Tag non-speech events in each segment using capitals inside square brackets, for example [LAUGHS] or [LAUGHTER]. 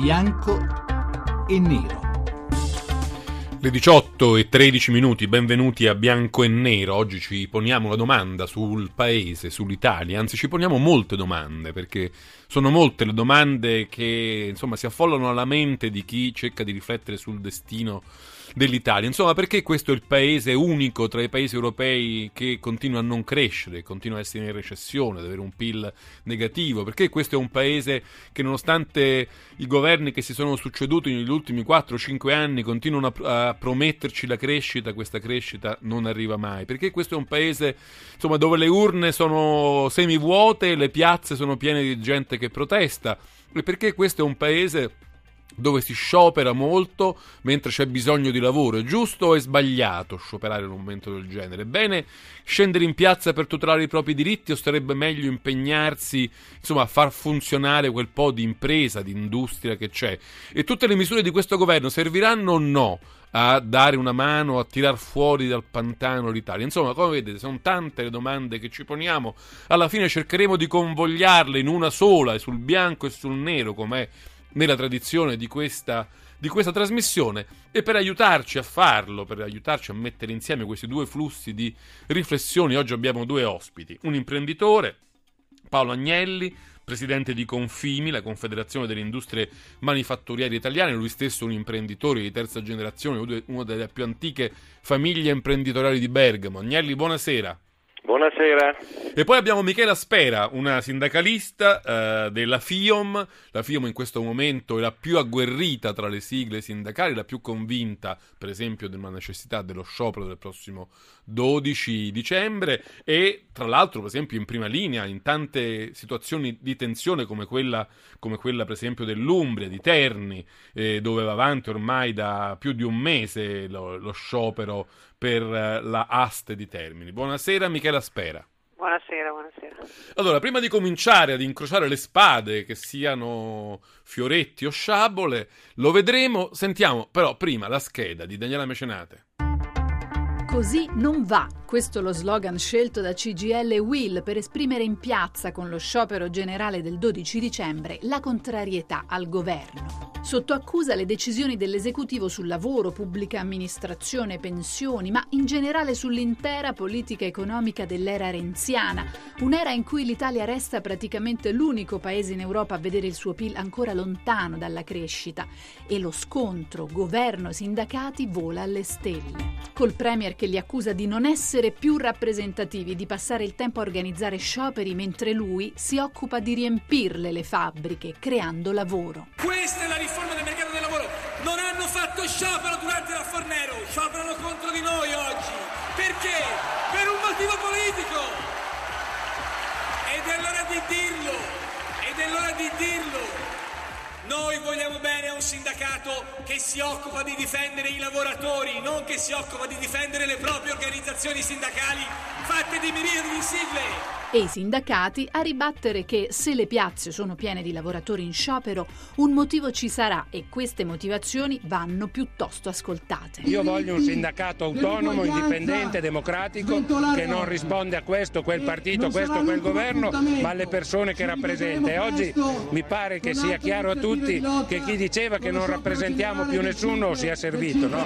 bianco e nero. Le 18 e 13 minuti, benvenuti a Bianco e Nero. Oggi ci poniamo una domanda sul paese, sull'Italia, anzi ci poniamo molte domande perché sono molte le domande che insomma si affollano alla mente di chi cerca di riflettere sul destino dell'Italia. Insomma, perché questo è il paese unico tra i paesi europei che continua a non crescere, continua a essere in recessione, ad avere un PIL negativo? Perché questo è un paese che nonostante i governi che si sono succeduti negli ultimi 4-5 anni continuano a, a prometterci la crescita, questa crescita non arriva mai? Perché questo è un paese insomma, dove le urne sono semivuote, le piazze sono piene di gente che protesta? E perché questo è un paese dove si sciopera molto mentre c'è bisogno di lavoro. È giusto o è sbagliato scioperare in un momento del genere? Bene scendere in piazza per tutelare i propri diritti o sarebbe meglio impegnarsi insomma, a far funzionare quel po' di impresa, di industria che c'è? E tutte le misure di questo governo serviranno o no? a dare una mano a tirar fuori dal pantano l'Italia. Insomma, come vedete, sono tante le domande che ci poniamo. Alla fine cercheremo di convogliarle in una sola, sul bianco e sul nero, com'è nella tradizione di questa, di questa trasmissione e per aiutarci a farlo, per aiutarci a mettere insieme questi due flussi di riflessioni, oggi abbiamo due ospiti, un imprenditore, Paolo Agnelli, presidente di Confimi, la Confederazione delle Industrie Manifatturiere Italiane, lui stesso un imprenditore di terza generazione, una delle più antiche famiglie imprenditoriali di Bergamo. Agnelli, buonasera. Buonasera. E poi abbiamo Michela Spera, una sindacalista eh, della FIOM. La FIOM in questo momento è la più agguerrita tra le sigle sindacali, la più convinta, per esempio, della necessità dello sciopero del prossimo 12 dicembre e tra l'altro, per esempio, in prima linea in tante situazioni di tensione come quella, come quella per esempio, dell'Umbria, di Terni, eh, dove va avanti ormai da più di un mese lo, lo sciopero per eh, la Aste di Termini. Buonasera Michela Spera. Buonasera, buonasera. Allora, prima di cominciare ad incrociare le spade, che siano fioretti o sciabole, lo vedremo. Sentiamo però prima la scheda di Daniela Mecenate. Così non va. Questo è lo slogan scelto da CGL Will per esprimere in piazza con lo sciopero generale del 12 dicembre la contrarietà al governo. Sotto accusa le decisioni dell'esecutivo sul lavoro, pubblica amministrazione, pensioni, ma in generale sull'intera politica economica dell'era renziana, un'era in cui l'Italia resta praticamente l'unico paese in Europa a vedere il suo PIL ancora lontano dalla crescita e lo scontro governo-sindacati vola alle stelle. Col Premier che li accusa di non essere più rappresentativi, di passare il tempo a organizzare scioperi mentre lui si occupa di riempirle le fabbriche, creando lavoro. Questa è la riforma del mercato del lavoro. Non hanno fatto sciopero durante la Fornero, scioperano contro di noi oggi. Perché? Per un motivo politico. Ed è l'ora di dirlo. Ed è l'ora di dirlo. Noi vogliamo bene a un sindacato che si occupa di difendere i lavoratori, non che si occupa di difendere le proprie organizzazioni sindacali fatte di miriadi di sigle e i sindacati a ribattere che se le piazze sono piene di lavoratori in sciopero, un motivo ci sarà e queste motivazioni vanno piuttosto ascoltate. Io voglio un sindacato autonomo, indipendente, democratico, che non risponde a questo, quel partito, questo, quel governo, ma alle persone che rappresenta. E oggi mi pare che sia chiaro a tutti che chi diceva che non rappresentiamo più nessuno sia servito. No?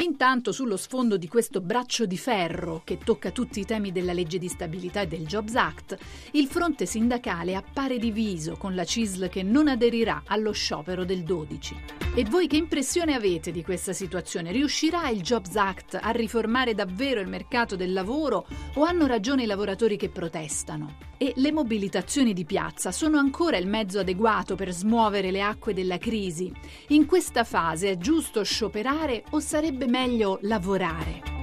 Intanto sullo sfondo di questo braccio di ferro che tocca tutti i temi della legge di stabilità e del Jobs Act, il fronte sindacale appare diviso con la CISL che non aderirà allo sciopero del 12. E voi che impressione avete di questa situazione? Riuscirà il Jobs Act a riformare davvero il mercato del lavoro o hanno ragione i lavoratori che protestano? E le mobilitazioni di piazza sono ancora il mezzo adeguato per smuovere le acque della crisi? In questa fase è giusto scioperare o sarebbe meglio lavorare?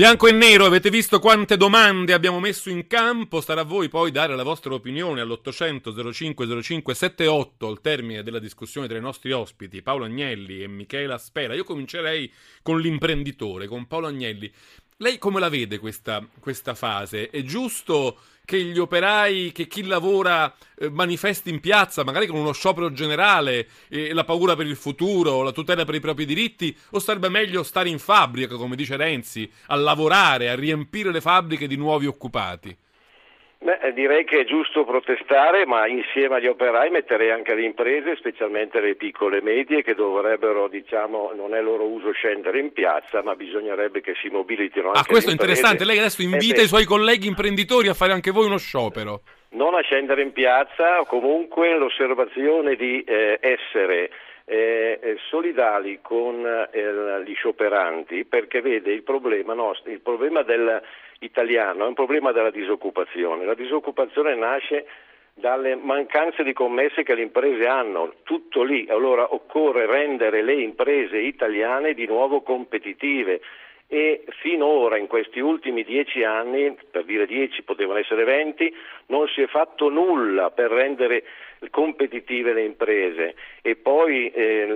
Bianco e nero, avete visto quante domande abbiamo messo in campo? Starà a voi poi dare la vostra opinione all'800 05 05 78 al termine della discussione tra i nostri ospiti Paolo Agnelli e Michela Spera. Io comincerei con l'imprenditore, con Paolo Agnelli. Lei come la vede questa, questa fase? È giusto che gli operai, che chi lavora eh, manifesti in piazza, magari con uno sciopero generale, eh, la paura per il futuro, la tutela per i propri diritti, o sarebbe meglio stare in fabbrica, come dice Renzi, a lavorare, a riempire le fabbriche di nuovi occupati? Beh, direi che è giusto protestare, ma insieme agli operai metterei anche le imprese, specialmente le piccole e medie, che dovrebbero, diciamo, non è loro uso scendere in piazza, ma bisognerebbe che si mobilitino anche Ah, questo è interessante. Lei adesso invita Eh i suoi colleghi imprenditori a fare anche voi uno sciopero. non a scendere in piazza, comunque l'osservazione di eh, essere eh, eh, solidali con eh, gli scioperanti, perché vede il problema nostro, il problema del italiano è un problema della disoccupazione. La disoccupazione nasce dalle mancanze di commesse che le imprese hanno, tutto lì. Allora occorre rendere le imprese italiane di nuovo competitive e finora in questi ultimi dieci anni, per dire dieci potevano essere venti, non si è fatto nulla per rendere competitive le imprese e poi eh,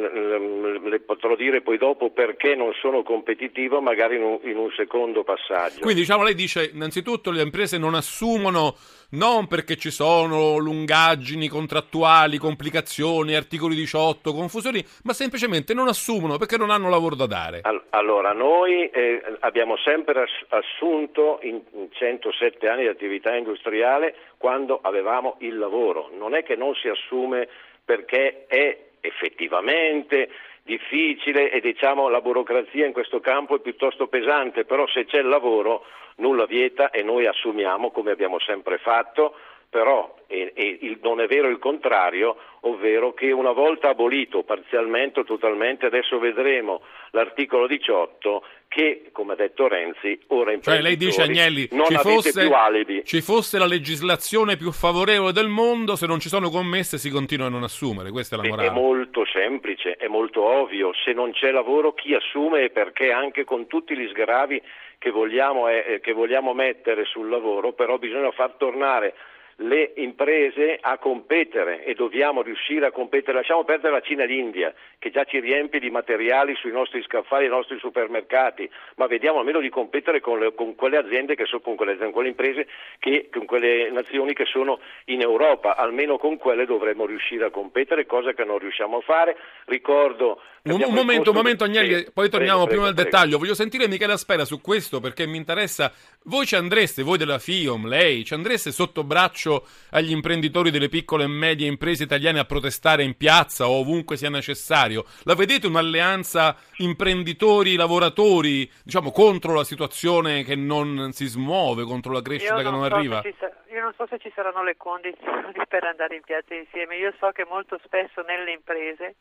le potrò dire poi dopo perché non sono competitive magari in un, in un secondo passaggio. Quindi, diciamo, lei dice innanzitutto le imprese non assumono non perché ci sono lungaggini contrattuali, complicazioni, articoli 18, confusioni, ma semplicemente non assumono perché non hanno lavoro da dare. Al- Allora, noi eh, abbiamo sempre ass- assunto in 107 anni di attività industriale quando avevamo il lavoro. Non è che non si assume perché è effettivamente difficile e diciamo la burocrazia in questo campo è piuttosto pesante, però se c'è il lavoro nulla vieta e noi assumiamo come abbiamo sempre fatto, però e- e il- non è vero il contrario, ovvero che una volta abolito parzialmente o totalmente, adesso vedremo l'articolo 18 che, come ha detto Renzi, ora in Cioè, lei dice Agnelli, non ci fosse, più alibi. ci fosse la legislazione più favorevole del mondo, se non ci sono commesse si continua a non assumere. Questa è la morale. È molto semplice, è molto ovvio, se non c'è lavoro chi assume e perché anche con tutti gli sgravi che vogliamo, eh, che vogliamo mettere sul lavoro, però bisogna far tornare le imprese a competere e dobbiamo riuscire a competere. Lasciamo perdere la Cina e l'India che già ci riempie di materiali sui nostri scaffali, nei nostri supermercati, ma vediamo almeno di competere con, le- con quelle aziende che sono, con quelle, con quelle imprese che, con quelle nazioni che sono in Europa, almeno con quelle dovremmo riuscire a competere, cosa che non riusciamo a fare. Ricordo Un, un momento, un momento Agnelli, Sì, poi torniamo prego, più prego, nel prego. dettaglio. Voglio sentire Michele Aspera su questo perché mi interessa. Voi ci andreste, voi della FIOM, lei, ci andreste sotto braccio agli imprenditori delle piccole e medie imprese italiane a protestare in piazza o ovunque sia necessario? La vedete un'alleanza imprenditori-lavoratori, diciamo, contro la situazione che non si smuove, contro la crescita Io che non non, so arriva? io non so se ci saranno le condizioni [LAUGHS] per andare in piazza insieme. Io so che molto spesso nelle imprese,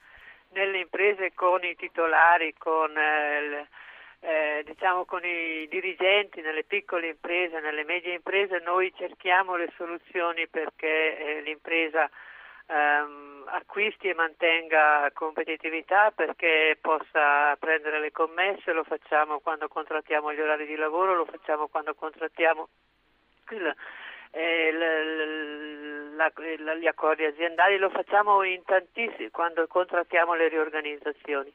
nelle imprese con i titolari, con, eh, eh, diciamo, con i dirigenti nelle piccole imprese, nelle medie imprese, noi cerchiamo le soluzioni perché eh, l'impresa ehm, acquisti e mantenga competitività perché possa prendere le commesse, lo facciamo quando contrattiamo gli orari di lavoro, lo facciamo quando contrattiamo il- eh, gli accordi aziendali, lo facciamo in tantissimi quando contrattiamo le riorganizzazioni.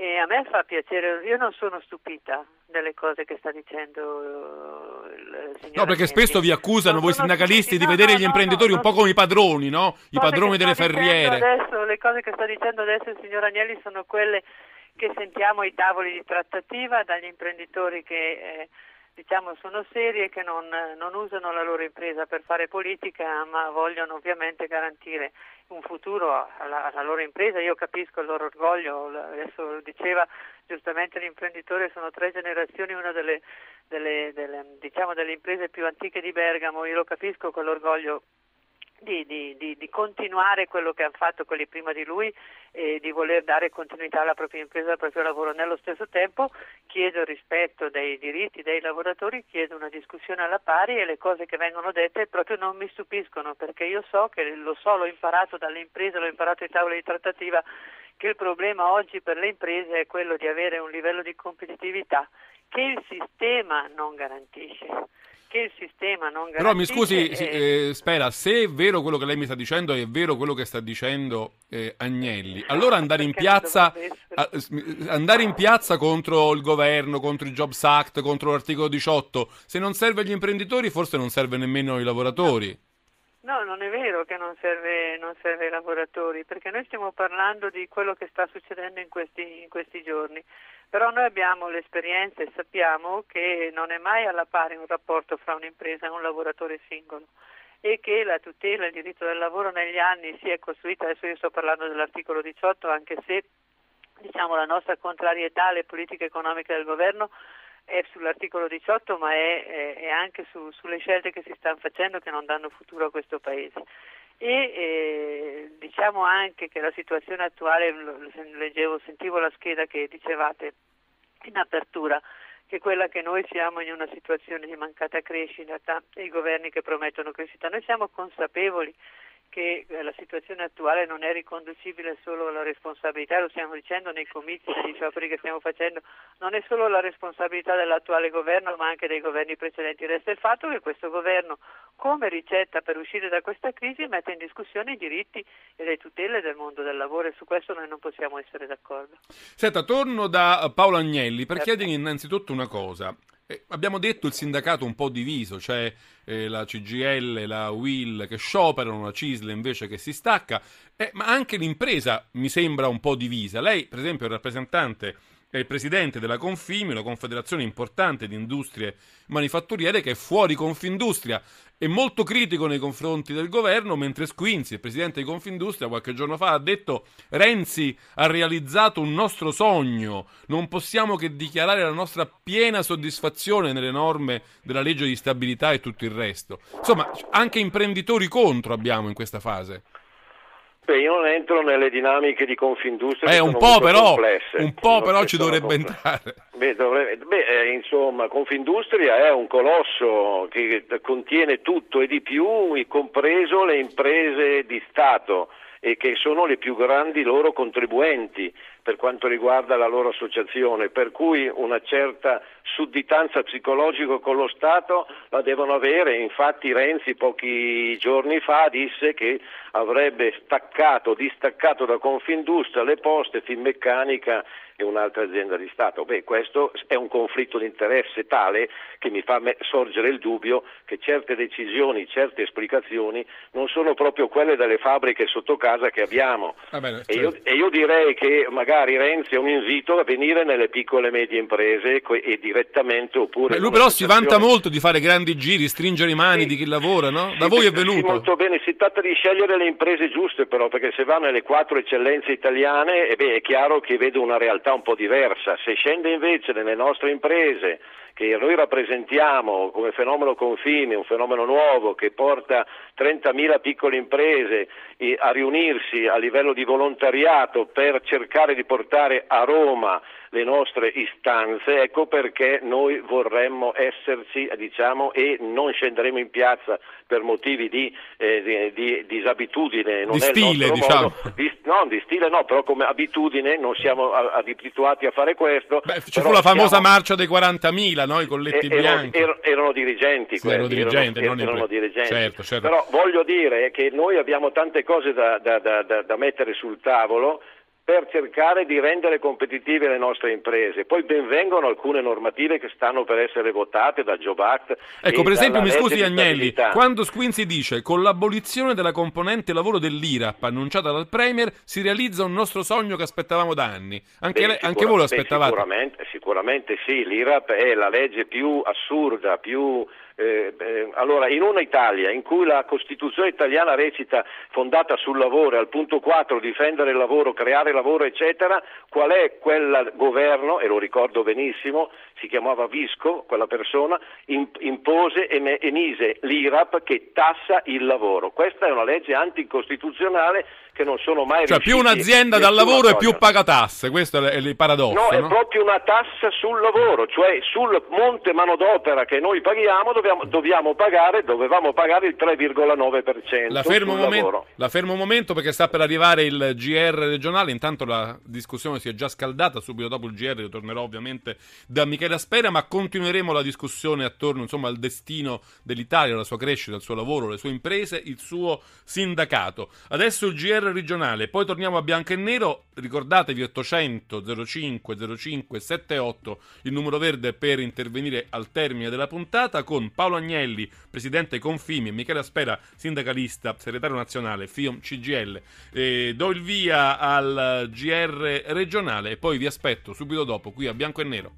E a me fa piacere, io non sono stupita delle cose che sta dicendo eh, il signor No, perché spesso vi accusano Non voi sindacalisti di. No, vedere no, gli no, imprenditori un po' come i padroni, no? I padroni delle ferriere. Adesso, le cose che sta dicendo adesso il signor Agnelli sono quelle che sentiamo ai tavoli di trattativa dagli imprenditori che eh, diciamo sono seri e che non, non usano la loro impresa per fare politica ma vogliono ovviamente garantire un futuro alla, alla loro impresa. Io capisco il loro orgoglio, adesso lo diceva giustamente l'imprenditore, sono tre generazioni, una delle, delle, delle, diciamo, delle imprese più antiche di Bergamo, io lo capisco quell'orgoglio di, di, di, continuare quello che hanno fatto quelli prima di lui e di voler dare continuità alla propria impresa, al proprio lavoro. Nello stesso tempo chiedo rispetto dei diritti dei lavoratori, chiedo una discussione alla pari e le cose che vengono dette proprio non mi stupiscono perché io so che lo so, l'ho imparato dalle imprese, l'ho imparato ai tavoli di trattativa che il problema oggi per le imprese è quello di avere un livello di competitività che il sistema non garantisce. Che il sistema non garantisce. Però mi scusi, e- eh, Spera, se è vero quello che lei mi sta dicendo e è vero quello che sta dicendo eh, Agnelli, allora andare in Perché piazza a- andare in piazza contro il governo, contro il Jobs Act, contro l'articolo 18, se non serve agli imprenditori, forse non serve nemmeno ai lavoratori. No, non è vero che non serve, non serve ai lavoratori, perché noi stiamo parlando di quello che sta succedendo in questi, in questi giorni. Però noi abbiamo l'esperienza e sappiamo che non è mai alla pari un rapporto fra un'impresa e un lavoratore singolo e che la tutela del diritto del lavoro negli anni si è costruita, adesso io sto parlando dell'articolo 18, anche se diciamo, la nostra contrarietà alle politiche economiche del governo è sull'articolo 18 ma è, è, è anche su, sulle scelte che si stanno facendo che non danno futuro a questo Paese. E eh, diciamo anche che la situazione attuale, leggevo, sentivo la scheda che dicevate in apertura, che quella che noi siamo in una situazione di mancata crescita e i governi che promettono crescita. Noi siamo consapevoli che eh, la situazione attuale non è riconducibile solo alla responsabilità, lo stiamo dicendo nei comizi, negli scioperi che stiamo facendo, non è solo la responsabilità dell'attuale governo ma anche dei governi precedenti. Resta il fatto che questo governo come ricetta per uscire da questa crisi mette in discussione i diritti e le tutele del mondo del lavoro e su questo noi non possiamo essere d'accordo. Senta, torno da Paolo Agnelli per certo. chiedergli innanzitutto una cosa. Eh, abbiamo detto il sindacato un po' diviso, cioè eh, la CGL, la WIL che scioperano, la CISL invece che si stacca, eh, ma anche l'impresa mi sembra un po' divisa. Lei, per esempio, è rappresentante è il presidente della Confimi, una confederazione importante di industrie manifatturiere che è fuori Confindustria è molto critico nei confronti del governo, mentre Squinzi, il presidente di Confindustria, qualche giorno fa ha detto Renzi ha realizzato un nostro sogno, non possiamo che dichiarare la nostra piena soddisfazione nelle norme della legge di stabilità e tutto il resto. Insomma, anche imprenditori contro abbiamo in questa fase. Beh, io non entro nelle dinamiche di Confindustria. Eh, un po' però, un po' però ci dovrebbe entrare. Beh, dovrebbe, beh eh, insomma, Confindustria è un colosso che contiene tutto e di più, compreso le imprese di Stato e che sono le più grandi loro contribuenti per quanto riguarda la loro associazione, per cui una certa sudditanza psicologica con lo Stato la devono avere, infatti Renzi pochi giorni fa disse che avrebbe staccato, distaccato da Confindustria le poste, Finmeccanica e un'altra azienda di Stato. Beh, questo è un conflitto di interesse tale che mi fa sorgere il dubbio che certe decisioni, certe esplicazioni non sono proprio quelle delle fabbriche sotto casa che abbiamo. Ah, bene, certo. e, io, e, io, direi che magari Renzi è un invito a venire nelle piccole e medie imprese e direttamente oppure... Beh, lui però si vanta molto di fare grandi giri, stringere i mani sì, di chi lavora, no? Da sì, voi è venuto. Sì, molto bene, si tratta di scegliere le imprese giuste però, perché se va nelle quattro eccellenze italiane eh beh, è chiaro che vedo una realtà un po' diversa. Se scende invece nelle nostre imprese che noi rappresentiamo come fenomeno confine, un fenomeno nuovo che porta 30.000 piccole imprese a riunirsi a livello di volontariato per cercare di portare a Roma le nostre istanze, ecco perché noi vorremmo esserci diciamo, e non scenderemo in piazza per motivi di, eh, di, di disabitudine. Non di stile, diciamo. Di, no, di stile no, però come abitudine non siamo abituati a fare questo. Beh, ci fu la famosa siamo... marcia dei 40.000, no? i colletti erano, bianchi. Erano, erano dirigenti sì, erano dirigenti, erano, erano dirigenti. Certo, certo. Però voglio dire che noi abbiamo tante cose da, da, da, da mettere sul tavolo per cercare di rendere competitive le nostre imprese. Poi benvengono alcune normative che stanno per essere votate dal Job Act. Ecco, per esempio, mi scusi Agnelli, quando Squinzi dice con l'abolizione della componente lavoro dell'IRAP annunciata dal Premier si realizza un nostro sogno che aspettavamo da anni. Anche, beh, le, anche voi lo aspettavate? Beh, sicuramente, sicuramente sì, l'IRAP è la legge più assurda, più eh, eh, allora, in un'Italia in cui la Costituzione italiana recita fondata sul lavoro, al punto 4 difendere il lavoro, creare lavoro, eccetera, qual è quel governo, e lo ricordo benissimo, si chiamava Visco, quella persona, impose e emise l'IRAP che tassa il lavoro. Questa è una legge anticostituzionale che non sono mai Cioè più un'azienda dal lavoro e più paga tasse, questo è il paradosso. No, no, è proprio una tassa sul lavoro, cioè sul monte manodopera che noi paghiamo dobbiamo, dobbiamo pagare, dovevamo pagare il 3,9%. La fermo, momento, la fermo un momento perché sta per arrivare il GR regionale, intanto la discussione si è già scaldata, subito dopo il GR tornerò ovviamente da Michele Michele Aspera, ma continueremo la discussione attorno insomma, al destino dell'Italia, la sua crescita, il suo lavoro, le sue imprese, il suo sindacato. Adesso il GR regionale, poi torniamo a bianco e nero. Ricordatevi 800 05 05 78 il numero verde per intervenire al termine della puntata con Paolo Agnelli, presidente Confimi, e Michele Aspera, sindacalista, segretario nazionale FIOM CGL. E do il via al GR regionale e poi vi aspetto subito dopo qui a bianco e nero.